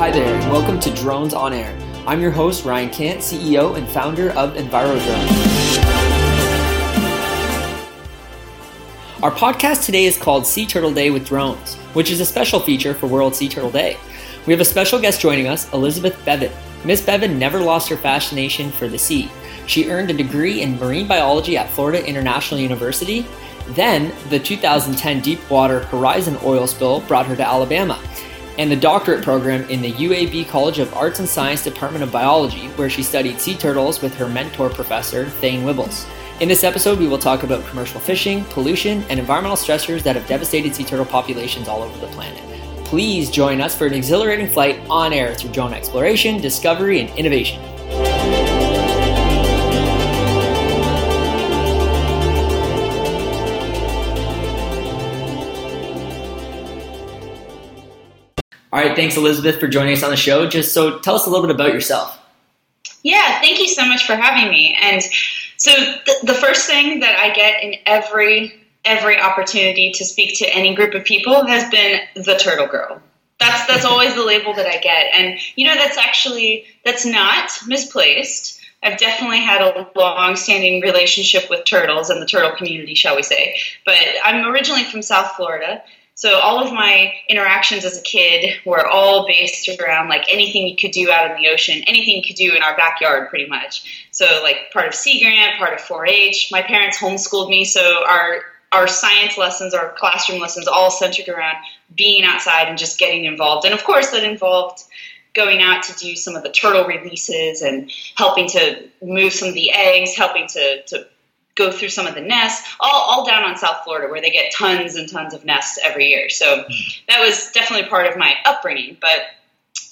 Hi there, and welcome to Drones on Air. I'm your host, Ryan Cant, CEO and founder of EnviroDrone. Our podcast today is called Sea Turtle Day with Drones, which is a special feature for World Sea Turtle Day. We have a special guest joining us, Elizabeth Bevan. Miss Bevan never lost her fascination for the sea. She earned a degree in marine biology at Florida International University. Then, the 2010 Deepwater Horizon oil spill brought her to Alabama, and the doctorate program in the UAB College of Arts and Science Department of Biology, where she studied sea turtles with her mentor professor, Thane Wibbels. In this episode, we will talk about commercial fishing, pollution, and environmental stressors that have devastated sea turtle populations all over the planet. Please join us for an exhilarating flight on air through drone exploration, discovery, and innovation. All right, thanks, Elizabeth, for joining us on the show. Just so tell us a little bit about yourself. Yeah, thank you so much for having me. And so th- the first thing that I get in every every opportunity to speak to any group of people has been the turtle girl. That's that's always the label that I get. And you know that's actually that's not misplaced. I've definitely had a long-standing relationship with turtles and the turtle community, shall we say. But I'm originally from South Florida, so all of my interactions as a kid were all based around like anything you could do out in the ocean, anything you could do in our backyard, pretty much. So like part of Sea Grant, part of 4-H. My parents homeschooled me, so our our science lessons, our classroom lessons, all centered around being outside and just getting involved. And of course, that involved going out to do some of the turtle releases and helping to move some of the eggs, helping to, to go through some of the nests, all, all down on South Florida where they get tons and tons of nests every year. So that was definitely part of my upbringing. But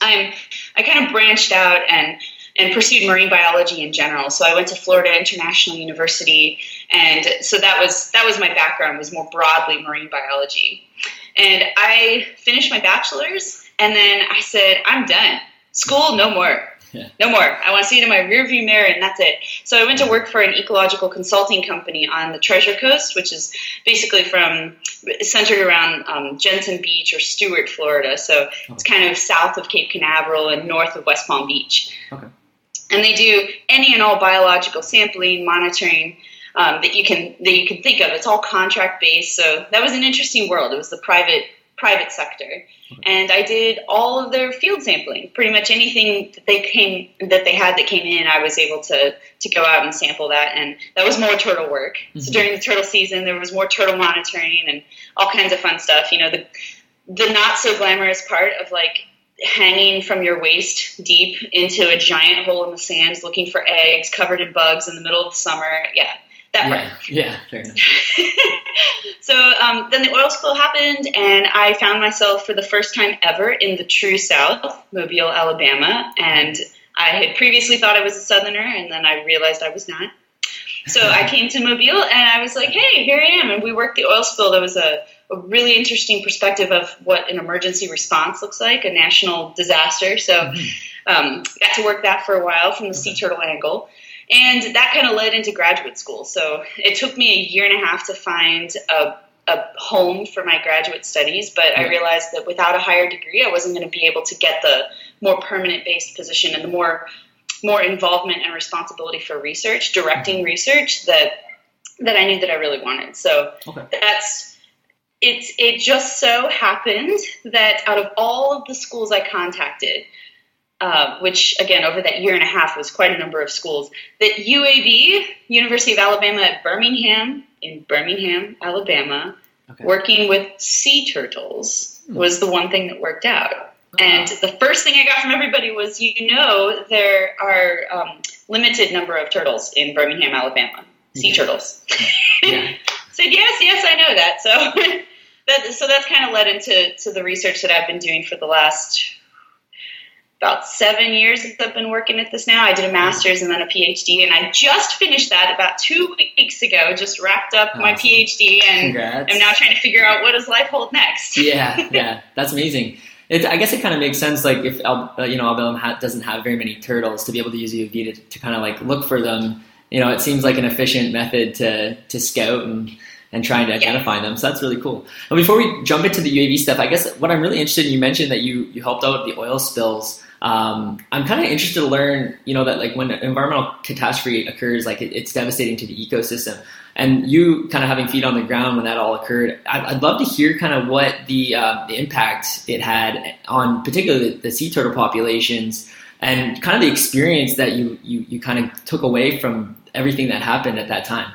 I'm I kind of branched out and and pursued marine biology in general. So I went to Florida International University, and so that was that was my background was more broadly marine biology. And I finished my bachelor's, and then I said, I'm done. School, no more. Yeah. No more. I want to see it in my rearview mirror, and that's it. So I went to work for an ecological consulting company on the Treasure Coast, which is basically from centered around um, Jensen Beach or Stuart, Florida. So it's kind of south of Cape Canaveral and north of West Palm Beach. Okay. And they do any and all biological sampling, monitoring. Um, that you can that you can think of. It's all contract based, so that was an interesting world. It was the private private sector, and I did all of their field sampling. Pretty much anything that they came that they had that came in, I was able to to go out and sample that, and that was more turtle work. Mm-hmm. So during the turtle season, there was more turtle monitoring and all kinds of fun stuff. You know, the the not so glamorous part of like hanging from your waist deep into a giant hole in the sand looking for eggs covered in bugs in the middle of the summer. Yeah, that yeah, part. Yeah, fair enough. so um, then the oil spill happened, and I found myself for the first time ever in the true South, Mobile, Alabama. And I had previously thought I was a Southerner, and then I realized I was not. So I came to Mobile, and I was like, "Hey, here I am!" And we worked the oil spill. There was a, a really interesting perspective of what an emergency response looks like, a national disaster. So, mm-hmm. um, got to work that for a while from the sea turtle angle. And that kind of led into graduate school. So it took me a year and a half to find a, a home for my graduate studies, but I realized that without a higher degree, I wasn't going to be able to get the more permanent based position and the more more involvement and responsibility for research, directing mm-hmm. research that that I knew that I really wanted. So okay. that's it's it just so happened that out of all of the schools I contacted, uh, which again over that year and a half was quite a number of schools. That UAB, University of Alabama at Birmingham, in Birmingham, Alabama, okay. working with sea turtles hmm. was the one thing that worked out. Oh, and the first thing I got from everybody was, you know, there are um, limited number of turtles in Birmingham, Alabama, sea yeah. turtles. yeah. Said yes, yes, I know that. So that so that's kind of led into to the research that I've been doing for the last about seven years I've been working at this now. I did a master's and then a PhD, and I just finished that about two weeks ago. Just wrapped up awesome. my PhD, and Congrats. I'm now trying to figure out what does life hold next. yeah, yeah, that's amazing. It, I guess it kind of makes sense, like if uh, you know Alabama doesn't have very many turtles, to be able to use UV to, to kind of like look for them. You know, it seems like an efficient method to to scout and and trying to identify yeah. them. So that's really cool. And before we jump into the UAV stuff, I guess what I'm really interested in, you mentioned that you, you helped out with the oil spills. Um, I'm kind of interested to learn, you know, that like when environmental catastrophe occurs, like it, it's devastating to the ecosystem. And you kind of having feet on the ground when that all occurred, I'd, I'd love to hear kind of what the, uh, the impact it had on particularly the, the sea turtle populations and kind of the experience that you, you, you kind of took away from everything that happened at that time.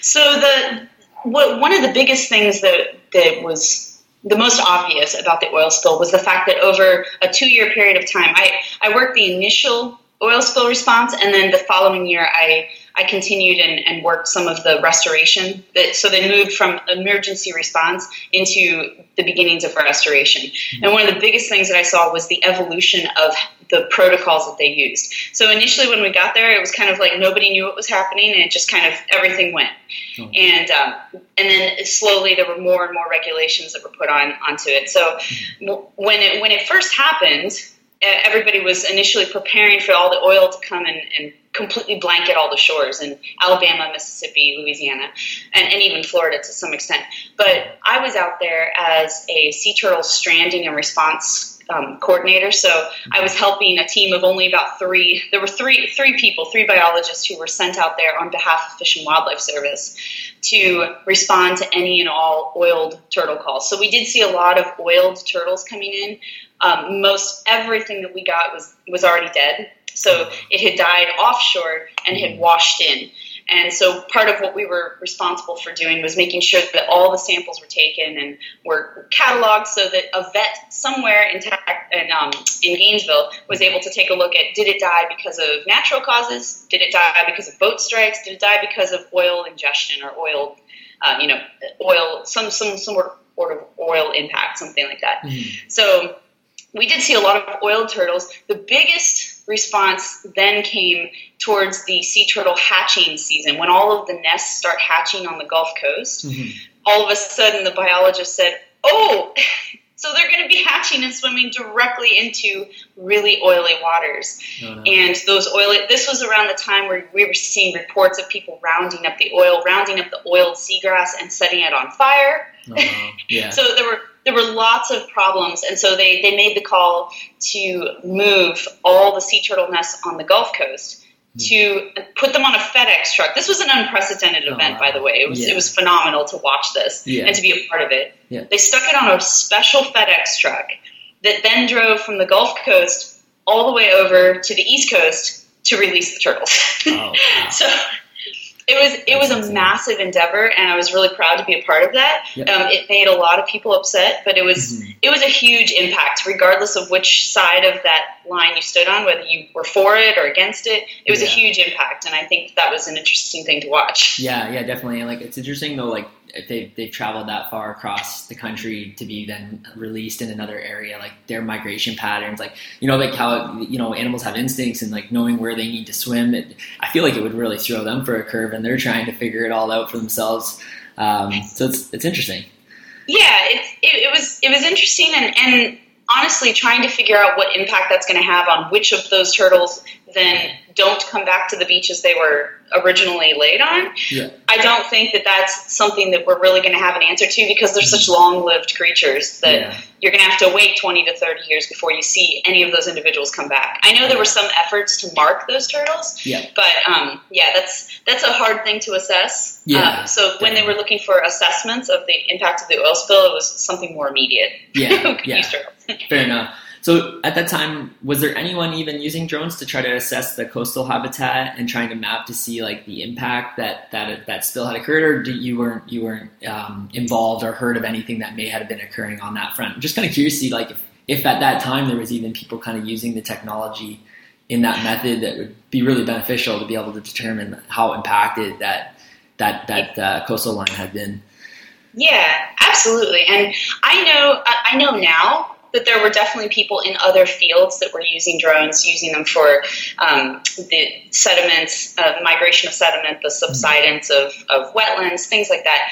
So the what, one of the biggest things that that was the most obvious about the oil spill was the fact that over a two year period of time, I, I worked the initial oil spill response, and then the following year, I I continued and, and worked some of the restoration. That, so they moved from emergency response into the beginnings of restoration. And one of the biggest things that I saw was the evolution of the protocols that they used. So initially, when we got there, it was kind of like nobody knew what was happening, and it just kind of everything went. Oh. And um, and then slowly, there were more and more regulations that were put on onto it. So when it when it first happened, everybody was initially preparing for all the oil to come and, and completely blanket all the shores in Alabama, Mississippi, Louisiana, and, and, even Florida to some extent. But I was out there as a sea turtle stranding and response um, coordinator. So I was helping a team of only about three. There were three three people, three biologists who were sent out there on behalf of Fish and Wildlife Service to respond to any and all oiled turtle calls. So we did see a lot of oiled turtles coming in. Um, most everything that we got was was already dead. So it had died offshore and had washed in. And so part of what we were responsible for doing was making sure that all the samples were taken and were cataloged so that a vet somewhere in, in, um, in Gainesville was able to take a look at did it die because of natural causes? Did it die because of boat strikes? Did it die because of oil ingestion or oil, uh, you know, oil, some, some, some sort of oil impact, something like that. Mm-hmm. So we did see a lot of oil turtles. The biggest response then came towards the sea turtle hatching season when all of the nests start hatching on the Gulf Coast. Mm-hmm. All of a sudden, the biologist said, Oh, so they're going to be hatching and swimming directly into really oily waters. Oh, no. And those oily, this was around the time where we were seeing reports of people rounding up the oil, rounding up the oiled seagrass and setting it on fire. Oh, yeah. so there were there were lots of problems, and so they, they made the call to move all the sea turtle nests on the Gulf Coast hmm. to put them on a FedEx truck. This was an unprecedented oh, event, wow. by the way. It was yeah. it was phenomenal to watch this yeah. and to be a part of it. Yeah. They stuck it on a special FedEx truck that then drove from the Gulf Coast all the way over to the East Coast to release the turtles. Oh, wow. so it was it was a massive endeavor, and I was really proud to be a part of that. Yep. Um, it made a lot of people upset, but it was mm-hmm. it was a huge impact, regardless of which side of that line you stood on, whether you were for it or against it. It was yeah. a huge impact, and I think that was an interesting thing to watch. Yeah, yeah, definitely. And like it's interesting though, like if they they've traveled that far across the country to be then released in another area, like their migration patterns, like you know, like how you know animals have instincts and like knowing where they need to swim. It, I feel like it would really throw them for a curve, and they're trying to figure it all out for themselves. Um, so it's it's interesting. Yeah, it, it, was it was interesting, and and honestly, trying to figure out what impact that's going to have on which of those turtles then don't come back to the beaches they were originally laid on. Yeah. I don't think that that's something that we're really going to have an answer to because they're such long-lived creatures that yeah. you're going to have to wait 20 to 30 years before you see any of those individuals come back. I know there were some efforts to mark those turtles, yeah. but um, yeah, that's that's a hard thing to assess. Yeah. Um, so when they were looking for assessments of the impact of the oil spill, it was something more immediate. Yeah, yeah. Fair enough. So at that time, was there anyone even using drones to try to assess the coastal habitat and trying to map to see like the impact that that that spill had occurred, or you weren't you weren't um, involved or heard of anything that may have been occurring on that front? I'm just kind of curious to see like if, if at that time there was even people kind of using the technology in that method that would be really beneficial to be able to determine how impacted that that that uh, coastal line had been. Yeah, absolutely. And I know I know now but there were definitely people in other fields that were using drones, using them for um, the sediments, uh, migration of sediment, the subsidence of, of wetlands, things like that.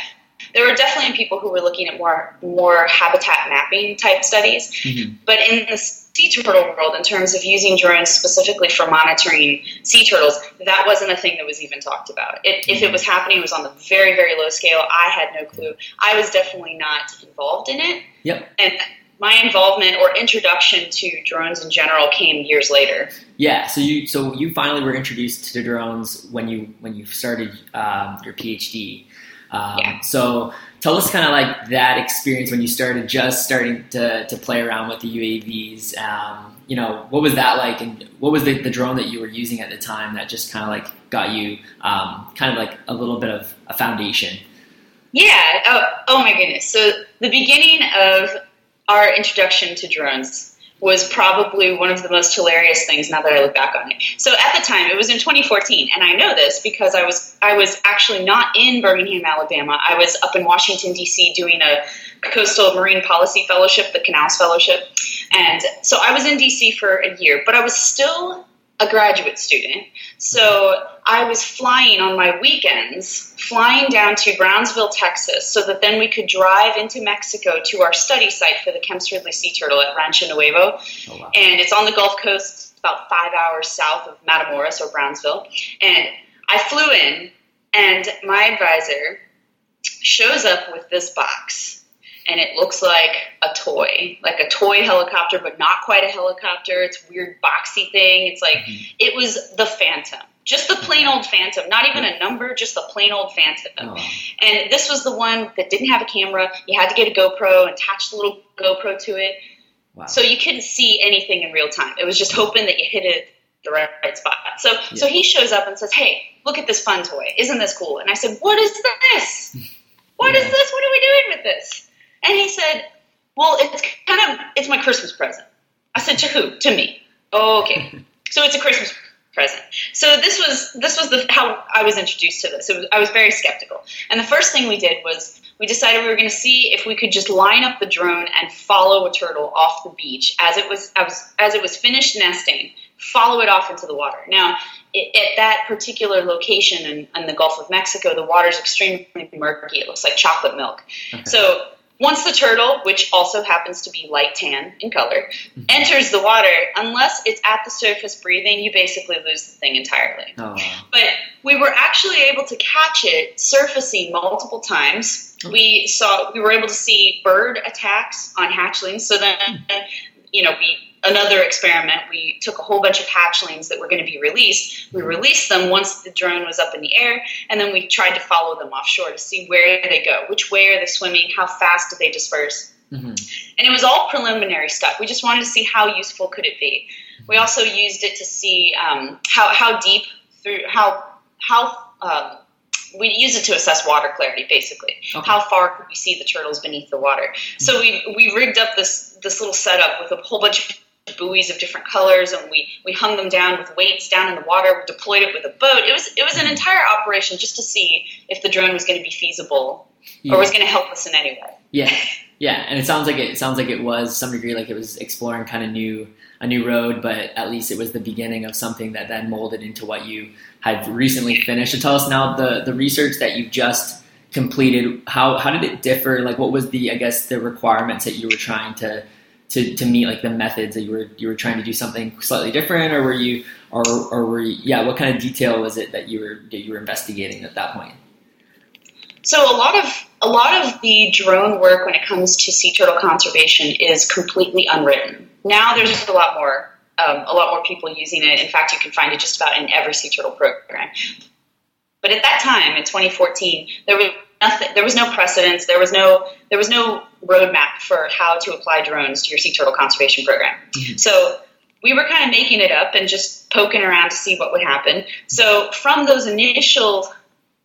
There were definitely people who were looking at more more habitat mapping type studies, mm-hmm. but in the sea turtle world, in terms of using drones specifically for monitoring sea turtles, that wasn't a thing that was even talked about. It, if it was happening, it was on the very very low scale. I had no clue. I was definitely not involved in it. Yep. And my involvement or introduction to drones in general came years later. Yeah, so you so you finally were introduced to drones when you when you started um, your PhD. Um, yeah. So tell us kind of like that experience when you started just starting to, to play around with the UAVs. Um, you know, what was that like, and what was the, the drone that you were using at the time that just kind of like got you um, kind of like a little bit of a foundation? Yeah. Oh, oh my goodness. So the beginning of our introduction to drones was probably one of the most hilarious things now that I look back on it. So at the time, it was in 2014, and I know this because I was I was actually not in Birmingham, Alabama. I was up in Washington D.C. doing a coastal marine policy fellowship, the Knauss Fellowship, and so I was in D.C. for a year, but I was still a graduate student. So I was flying on my weekends, flying down to Brownsville, Texas, so that then we could drive into Mexico to our study site for the Kemp's Ridley sea turtle at Rancho Nuevo. Oh, wow. And it's on the Gulf Coast, about five hours south of Matamoros or Brownsville. And I flew in, and my advisor shows up with this box and it looks like a toy, like a toy helicopter, but not quite a helicopter. It's weird boxy thing. It's like mm-hmm. it was the Phantom, just the plain old Phantom, not even a number, just the plain old Phantom. Oh. And this was the one that didn't have a camera. You had to get a GoPro and attach the little GoPro to it, wow. so you couldn't see anything in real time. It was just hoping that you hit it the right, right spot. So, yeah. so he shows up and says, "Hey, look at this fun toy! Isn't this cool?" And I said, "What is this? What yeah. is this? What are we doing with this?" And he said, Well, it's kind of it's my Christmas present. I said, To who? To me. okay. so it's a Christmas present. So this was this was the how I was introduced to this. Was, I was very skeptical. And the first thing we did was we decided we were going to see if we could just line up the drone and follow a turtle off the beach as it was as, as it was finished nesting, follow it off into the water. Now, it, at that particular location in, in, the Gulf of Mexico, the water is extremely murky. It looks like chocolate milk. Okay. So once the turtle, which also happens to be light tan in color, enters the water, unless it's at the surface breathing, you basically lose the thing entirely. Oh. But we were actually able to catch it surfacing multiple times. We saw we were able to see bird attacks on hatchlings. So then, you know, we another experiment. We took a whole bunch of hatchlings that were going to be released. We released them once the drone was up in the air, and then we tried to follow them offshore to see where they go, which way are they swimming, how fast do they disperse. Mm-hmm. And it was all preliminary stuff. We just wanted to see how useful could it be. We also used it to see um, how how deep through how how um, we use it to assess water clarity, basically. Okay. How far could we see the turtles beneath the water? So we we rigged up this this little setup with a whole bunch of buoys of different colors and we, we hung them down with weights down in the water. Deployed it with a boat. It was it was an entire operation just to see if the drone was going to be feasible yeah. or was going to help us in any way. Yeah. Yeah and it sounds like it, it sounds like it was some degree like it was exploring kind of new a new road but at least it was the beginning of something that then molded into what you had recently finished. So tell us now the the research that you've just completed how how did it differ? Like what was the i guess the requirements that you were trying to to, to meet like the methods that you were you were trying to do something slightly different or were you or, or were you, yeah what kind of detail was it that you were that you were investigating at that point? So a lot of a lot of the drone work when it comes to sea turtle conservation is completely unwritten. Now there's just a lot more um, a lot more people using it. In fact you can find it just about in every sea turtle program. But at that time in 2014 there was nothing there was no precedence there was no there was no roadmap for how to apply drones to your sea turtle conservation program. Mm-hmm. So we were kind of making it up and just poking around to see what would happen. So from those initial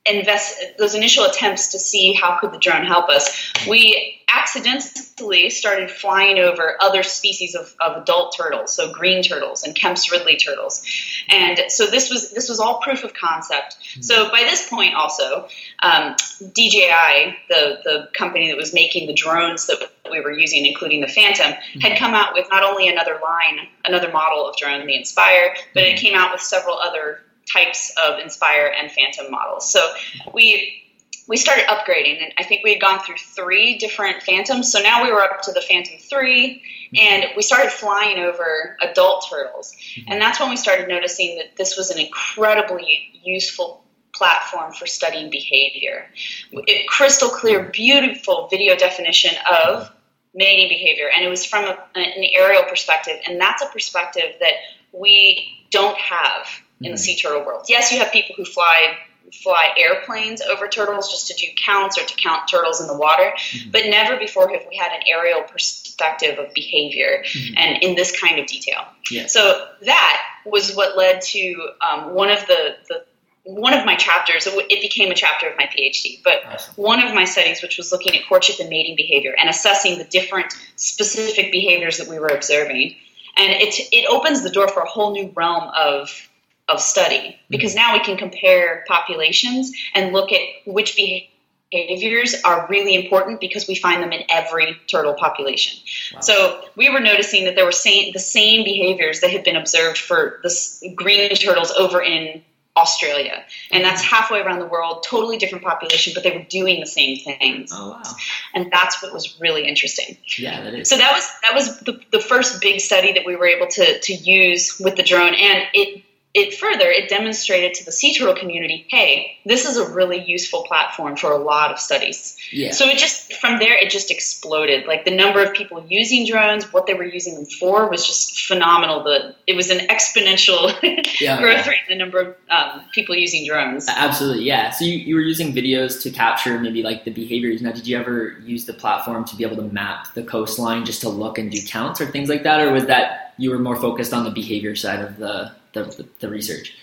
invest those initial attempts to see how could the drone help us, we accidentally started flying over other species of, of adult turtles, so green turtles and Kemp's Ridley turtles, and so this was this was all proof of concept. Mm-hmm. So by this point, also um, DJI, the the company that was making the drones that we were using, including the Phantom, mm-hmm. had come out with not only another line, another model of drone, the Inspire, but it mm-hmm. came out with several other types of Inspire and Phantom models. So we we started upgrading and i think we had gone through three different phantoms so now we were up to the phantom 3 and we started flying over adult turtles mm-hmm. and that's when we started noticing that this was an incredibly useful platform for studying behavior it, crystal clear beautiful video definition of mating behavior and it was from a, an aerial perspective and that's a perspective that we don't have in the sea turtle world yes you have people who fly fly airplanes over turtles just to do counts or to count turtles in the water. Mm-hmm. But never before have we had an aerial perspective of behavior mm-hmm. and in this kind of detail. Yeah. So that was what led to um, one of the, the one of my chapters, it became a chapter of my PhD, but awesome. one of my studies, which was looking at courtship and mating behavior and assessing the different specific behaviors that we were observing. And it, it opens the door for a whole new realm of of study because now we can compare populations and look at which behaviors are really important because we find them in every turtle population. Wow. So we were noticing that there were same, the same behaviors that had been observed for the green turtles over in Australia, and that's mm-hmm. halfway around the world, totally different population, but they were doing the same things. Oh wow! And that's what was really interesting. Yeah, that is. So that was that was the, the first big study that we were able to to use with the drone, and it it further it demonstrated to the sea turtle community hey this is a really useful platform for a lot of studies. Yeah. so it just from there it just exploded. Like the number of people using drones what they were using them for was just phenomenal. The it was an exponential yeah, growth yeah. rate in the number of um, people using drones. Absolutely yeah. So you, you were using videos to capture maybe like the behaviors. Now did you ever use the platform to be able to map the coastline just to look and do counts or things like that? Or was that you were more focused on the behavior side of the the, the research?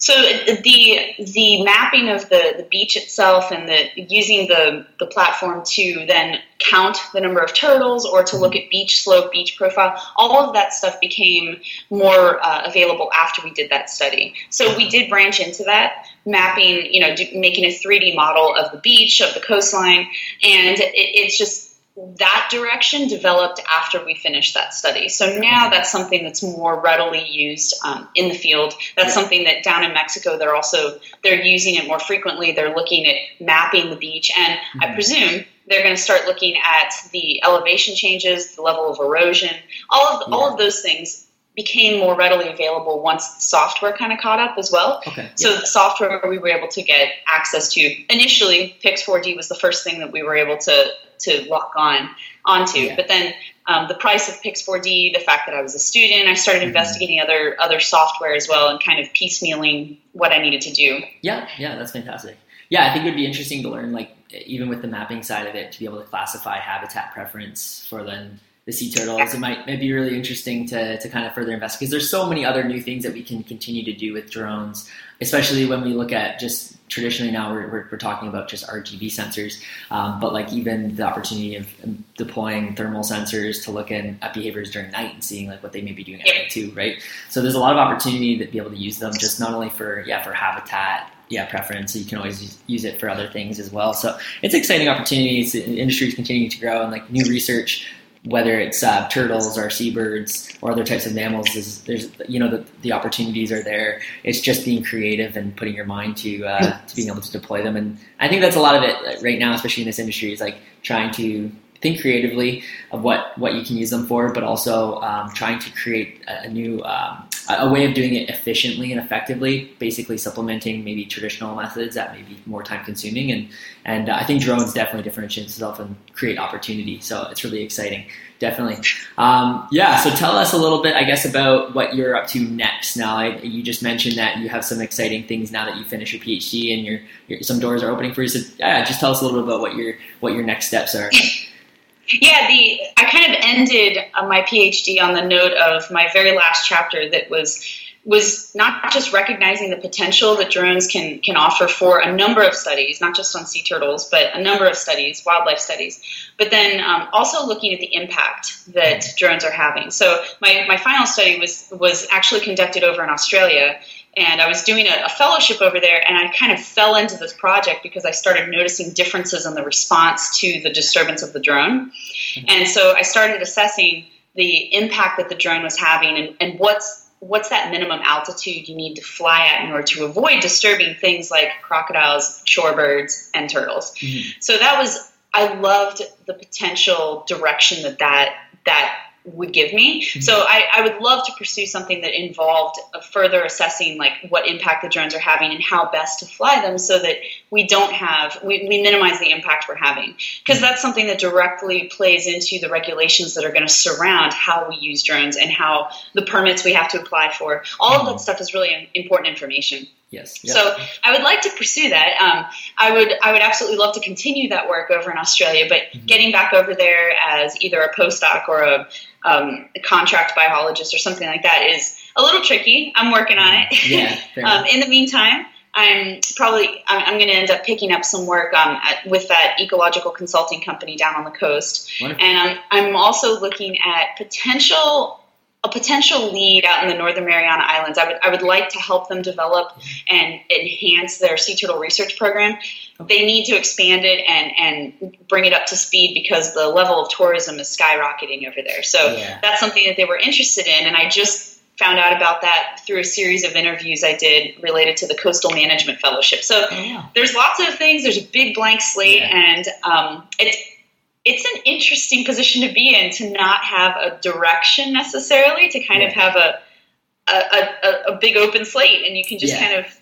So the the mapping of the, the beach itself and the using the, the platform to then count the number of turtles or to look at beach slope, beach profile, all of that stuff became more uh, available after we did that study. So we did branch into that mapping, you know, do, making a 3D model of the beach, of the coastline, and it, it's just that direction developed after we finished that study. So now that's something that's more readily used um, in the field. That's something that down in Mexico they're also they're using it more frequently. They're looking at mapping the beach, and mm-hmm. I presume they're going to start looking at the elevation changes, the level of erosion, all of yeah. all of those things became more readily available once the software kind of caught up as well. Okay, so the software we were able to get access to initially, Pix4D was the first thing that we were able to to lock on onto. Yeah. But then um, the price of Pix4D, the fact that I was a student, I started mm-hmm. investigating other other software as well, and kind of piecemealing what I needed to do. Yeah, yeah, that's fantastic. Yeah, I think it would be interesting to learn, like even with the mapping side of it, to be able to classify habitat preference for then the sea turtles. It might, might be really interesting to, to kind of further invest because there's so many other new things that we can continue to do with drones, especially when we look at just traditionally now we're, we're, we're talking about just RGB sensors, um, but like even the opportunity of deploying thermal sensors to look in, at behaviors during night and seeing like what they may be doing at night too, right? So there's a lot of opportunity to be able to use them just not only for, yeah, for habitat, yeah, preference. So you can always use it for other things as well. So it's exciting opportunities. The industry is continuing to grow and like new research whether it's uh, turtles or seabirds or other types of mammals, is there's you know the, the opportunities are there. It's just being creative and putting your mind to uh, to being able to deploy them. And I think that's a lot of it right now, especially in this industry, is like trying to think creatively of what, what you can use them for, but also um, trying to create a, new um, a way of doing it efficiently and effectively. Basically, supplementing maybe traditional methods that may be more time consuming, and and uh, I think drones definitely differentiate itself and create opportunity. So it's really exciting, definitely. Um, yeah. So tell us a little bit, I guess, about what you're up to next. Now, I, you just mentioned that you have some exciting things now that you finish your PhD and your some doors are opening for you. So yeah, just tell us a little bit about what your what your next steps are. Yeah, the I kind of ended uh, my PhD on the note of my very last chapter that was was not just recognizing the potential that drones can can offer for a number of studies, not just on sea turtles, but a number of studies, wildlife studies, but then um, also looking at the impact that drones are having. So my, my final study was was actually conducted over in Australia, and I was doing a, a, fellowship over there, and I kind of fell into this project because I started noticing differences in the response to the disturbance of the drone. And so I started assessing the impact that the drone was having and, and what's what's that minimum altitude you need to fly at in order to avoid disturbing things like crocodiles, shorebirds, and turtles. Mm-hmm. So that was I loved the potential direction that that that would give me. Mm-hmm. So I, I, would love to pursue something that involved further assessing like what impact the drones are having and how best to fly them so that we don't have we, we minimize the impact we're having because mm-hmm. that's something that directly plays into the regulations that are going to surround how we use drones and how the permits we have to apply for all of that mm-hmm. stuff is really important information Yes. Yep. So I would like to pursue that. Um, I would I would absolutely love to continue that work over in Australia, but mm-hmm. getting back over there as either a postdoc or a, um, a, contract biologist or something like that is a little tricky. I'm working on it. Yeah. um, in the meantime, I'm probably I'm, I'm going to end up picking up some work um, at, with that ecological consulting company down on the coast, Wonderful. and I'm I'm also looking at potential a potential lead out in the Northern Mariana Islands. I would I would like to help them develop and enhance their sea turtle research program. They need to expand it and and bring it up to speed because the level of tourism is skyrocketing over there. So yeah. that's something that they were interested in, and I just found out about that through a series of interviews I did related to the Coastal Management Fellowship. So yeah. there's lots of things. There's a big blank slate, yeah. and um, it's it's an interesting position to be in to not have a direction necessarily, to kind yeah. of have a, a, a, a, big open slate and you can just yeah. kind of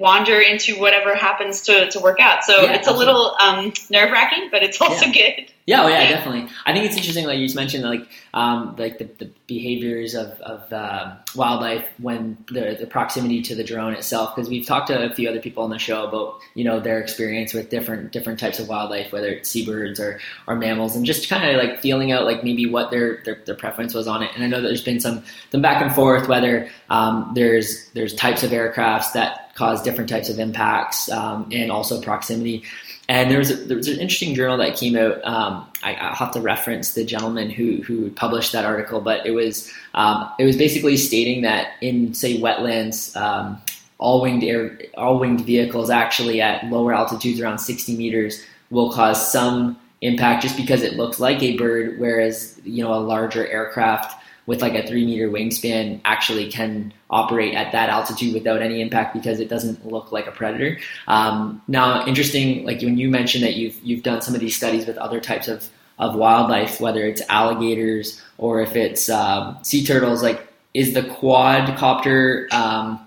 wander into whatever happens to, to work out. So yeah, it's absolutely. a little um, nerve wracking, but it's also good. Yeah, oh yeah, definitely. I think it's interesting, like you just mentioned, like um, like the, the, behaviors of, of uh, wildlife when the, the proximity to the drone itself. Because we've talked to a few other people on the show about you know their experience with different different types of wildlife, whether it's seabirds or, or mammals, and just kind of like feeling out like maybe what their, their, their preference was on it. And I know that there's been some some back and forth whether um, there's there's types of aircrafts that cause different types of impacts um, and also proximity. And there was, a, there was an interesting journal that came out. Um, I, will have to reference the gentleman who who published that article, but it was um, it was basically stating that in say wetlands, um, all winged air all winged vehicles actually at lower altitudes around 60 meters will cause some impact just because it looks like a bird, whereas you know a larger aircraft with like a three meter wingspan actually can operate at that altitude without any impact because it doesn't look like a predator. Um, now, interesting, like when you mentioned that you've you've done some of these studies with other types of of wildlife, whether it's alligators or if it's um, sea turtles, like is the quadcopter um,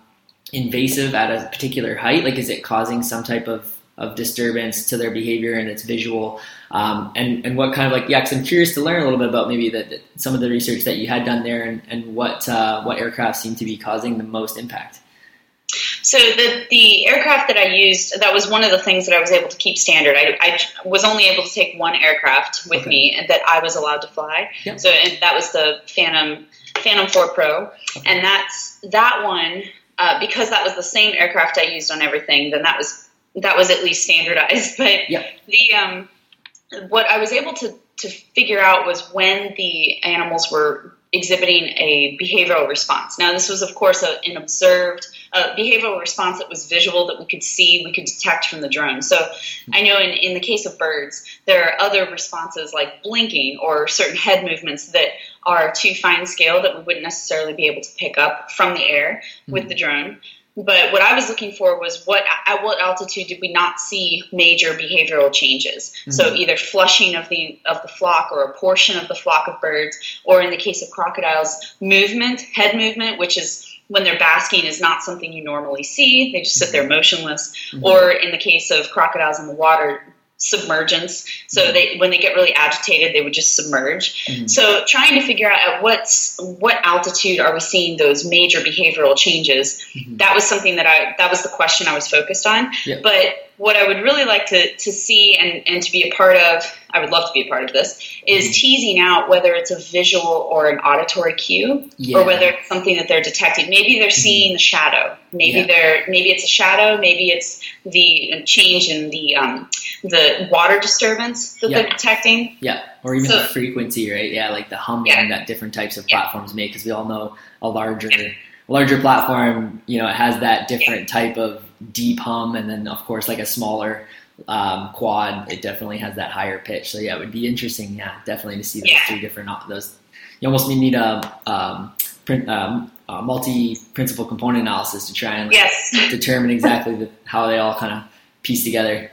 invasive at a particular height? Like, is it causing some type of of disturbance to their behavior and its visual um, and and what kind of like yeah because I'm curious to learn a little bit about maybe the, some of the research that you had done there and, and what uh, what aircraft seem to be causing the most impact. So the the aircraft that I used that was one of the things that I was able to keep standard. I, I was only able to take one aircraft with okay. me and that I was allowed to fly. Yep. So and that was the Phantom Phantom 4 Pro, okay. and that's that one uh, because that was the same aircraft I used on everything. Then that was that was at least standardized. But yeah. the um, what I was able to to figure out was when the animals were exhibiting a behavioral response. Now, this was, of course, a, an observed uh, behavioral response that was visual, that we could see, we could detect from the drone. So I know in, in the case of birds, there are other responses like blinking or certain head movements that are too fine scale that we wouldn't necessarily be able to pick up from the air with mm-hmm. the drone. But what I was looking for was what at what altitude did we not see major behavioral changes? Mm-hmm. So either flushing of the of the flock or a portion of the flock of birds, or in the case of crocodiles, movement, head movement, which is when they're basking is not something you normally see. They just sit there motionless. Mm-hmm. Or in the case of crocodiles in the water, submergence. So mm-hmm. they when they get really agitated, they would just submerge. Mm-hmm. So trying to figure out at what's what altitude are we seeing those major behavioral changes? Mm-hmm. That was something that I that was the question I was focused on. Yeah. But what I would really like to, to see and, and to be a part of, I would love to be a part of this, is mm-hmm. teasing out whether it's a visual or an auditory cue, yeah. or whether it's something that they're detecting. Maybe they're mm-hmm. seeing the shadow. Maybe yeah. they're maybe it's a shadow. Maybe it's the change in the um, the water disturbance that yeah. they're detecting. Yeah, or even so, the frequency, right? Yeah, like the humming that different types of platforms make, because we all know a larger larger platform, you know, it has that different type of deep hum, and then of course like a smaller um, quad, it definitely has that higher pitch. So yeah, it would be interesting, yeah, definitely to see those yeah. three different those. You almost need a um, um, uh, multi-principal component analysis to try and like, yes. determine exactly the, how they all kind of piece together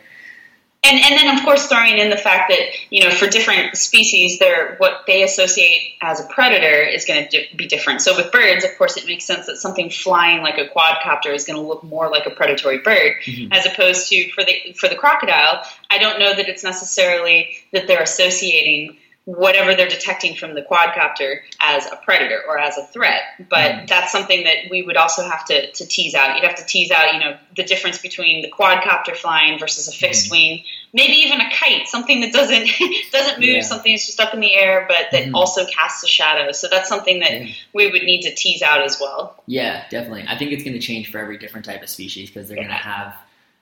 and and then of course throwing in the fact that you know for different species they're what they associate as a predator is going to di- be different so with birds of course it makes sense that something flying like a quadcopter is going to look more like a predatory bird mm-hmm. as opposed to for the for the crocodile i don't know that it's necessarily that they're associating whatever they're detecting from the quadcopter as a predator or as a threat. But mm. that's something that we would also have to, to tease out. You'd have to tease out, you know, the difference between the quadcopter flying versus a fixed mm. wing, maybe even a kite, something that doesn't doesn't move, yeah. something that's just up in the air, but that mm. also casts a shadow. So that's something that yeah. we would need to tease out as well. Yeah, definitely. I think it's going to change for every different type of species because they're yeah. going to have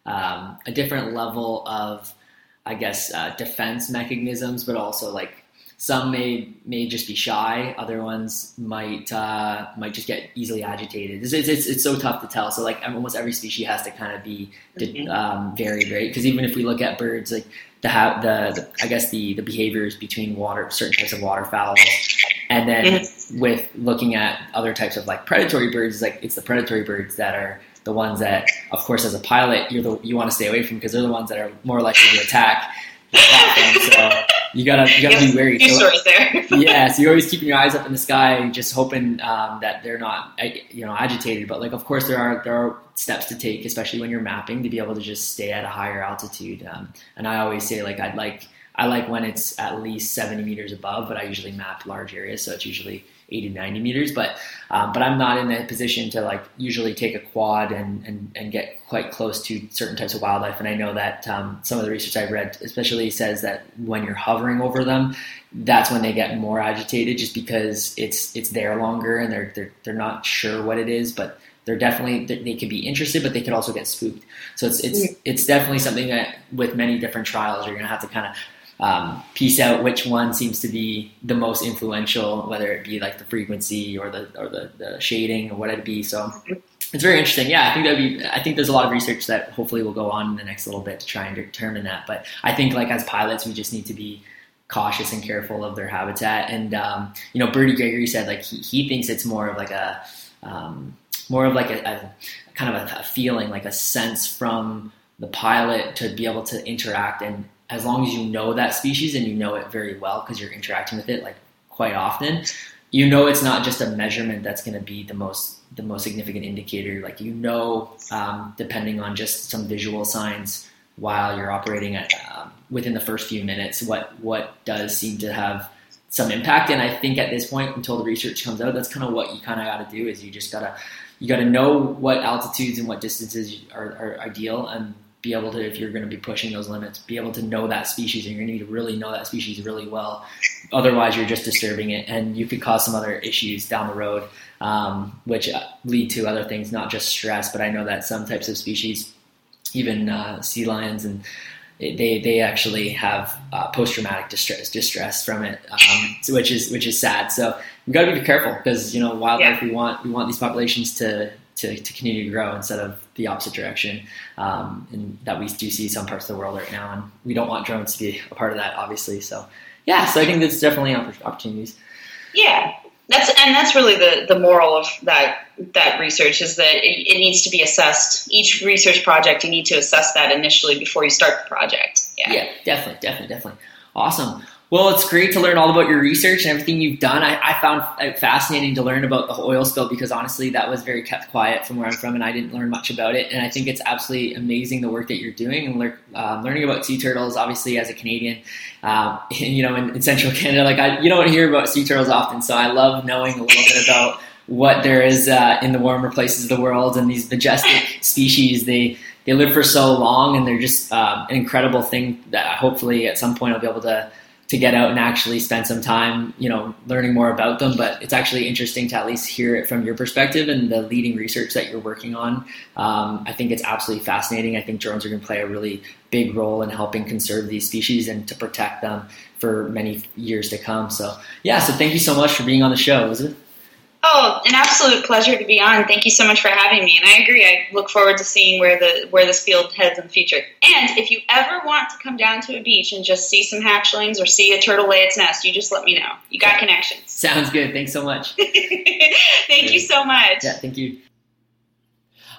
um, a different level of, I guess, uh, defense mechanisms, but also like some may may just be shy. Other ones might uh, might just get easily agitated. It's, it's, it's, so tough to tell. So like almost every species has to kind of be mm-hmm. um, varied, right? Because even if we look at birds, like the, the, the I guess the the behaviors between water certain types of waterfowl, and then mm-hmm. with looking at other types of like predatory birds, like it's the predatory birds that are the ones that, of course, as a pilot, you're the you want to stay away from because they're the ones that are more likely to attack. So you gotta you gotta be wary. So, there. yeah, so you're always keeping your eyes up in the sky, just hoping um, that they're not you know agitated. But like, of course, there are there are steps to take, especially when you're mapping, to be able to just stay at a higher altitude. Um, and I always say like I'd like I like when it's at least 70 meters above, but I usually map large areas, so it's usually 80 90 meters but um, but i'm not in a position to like usually take a quad and, and and get quite close to certain types of wildlife. And i know that um, some of the research i've read especially says that when you're hovering over them that's when they get more agitated just because it's it's there longer and they're they're, they're not sure what it is but they're definitely they could be interested but they could also get spooked. So it's it's it's definitely something that with many different trials you're going to have to kind of um, piece out which one seems to be the most influential, whether it be like the frequency or the or the, the shading or what it be. So it's very interesting. Yeah, I think that'd be. I think there's a lot of research that hopefully will go on in the next little bit to try and determine that. But I think like as pilots, we just need to be cautious and careful of their habitat. And um, you know, Bertie Gregory said like he, he thinks it's more of like a um, more of like a, a kind of a, a feeling, like a sense from the pilot to be able to interact and as long as you know that species and you know it very well because you're interacting with it like quite often, you know it's not just a measurement that's going to be the most the most significant indicator. Like you know, um, depending on just some visual signs while you're operating at um, within the first few minutes, what what does seem to have some impact. And I think at this point, until the research comes out, that's kind of what you kind of got to do. Is you just gotta you got to know what altitudes and what distances are, are ideal and be able to, if you're going to be pushing those limits, be able to know that species, and you're going to need to really know that species really well. Otherwise, you're just disturbing it, and you could cause some other issues down the road, um, which uh, lead to other things, not just stress. But I know that some types of species, even uh, sea lions and they they actually have uh, post traumatic distress distress from it, um, which is which is sad. So we got to be careful because you know wildlife yeah. we want we want these populations to to, to continue to grow instead of the opposite direction. Um, and that we do see some parts of the world right now, and we don't want drones to be a part of that, obviously. So, yeah, so I think there's definitely opportunities. Yeah, that's and that's really the the moral of that that research is that it, it, needs to be assessed. Each research project, you need to assess that initially before you start the project. Yeah, yeah definitely, definitely, definitely. Awesome. Well, it's great to learn all about your research and everything you've done. I, I found it fascinating to learn about the oil spill because honestly, that was very kept quiet from where I'm from, and I didn't learn much about it. And I think it's absolutely amazing the work that you're doing and lear, uh, learning about sea turtles. Obviously, as a Canadian, uh, you know, in, in, central Canada, like I, you don't hear about sea turtles often, so I love knowing a little bit about what there is uh, in the warmer places of the world and these majestic species. They they live for so long, and they're just uh, an incredible thing that hopefully at some point I'll be able to to get out and actually spend some time, you know, learning more about them. But it's actually interesting to at least hear it from your perspective and the leading research that you're working on. Um, I think it's absolutely fascinating. I think drones are going to play a really big role in helping conserve these species and to protect them for many years to come. So, yeah, so thank you so much for being on the show, Elizabeth. Oh, an absolute pleasure to be on. Thank you so much for having me. And I agree. I look forward to seeing where the where this field heads in the future. And if you ever want to come down to a beach and just see some hatchlings or see a turtle lay its nest, you just let me know. You got connections. Sounds good. Thanks so much. thank you so much. Yeah, thank you.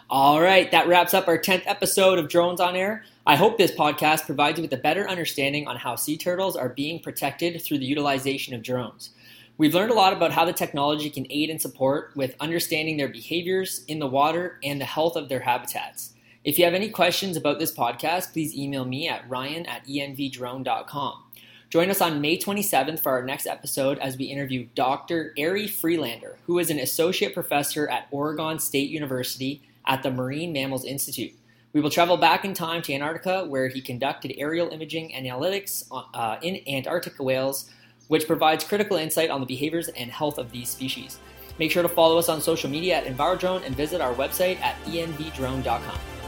All right, that wraps up our 10th episode of Drones on Air. I hope this podcast provides you with a better understanding on how sea turtles are being protected through the utilization of drones. We've learned a lot about how the technology can aid and support with understanding their behaviors in the water and the health of their habitats. If you have any questions about this podcast, please email me at ryan at envdrone.com. Join us on May 27th for our next episode as we interview Dr. Ari Friedlaender, who is an associate professor at Oregon State University at the Marine Mammals Institute. We will travel back in time to Antarctica, where he conducted aerial imaging analytics uh, in Antarctic whales, which provides critical insight on the behaviors and health of these species. Make sure to follow us on social media at EnviroDrone and visit our website at envdrone.com.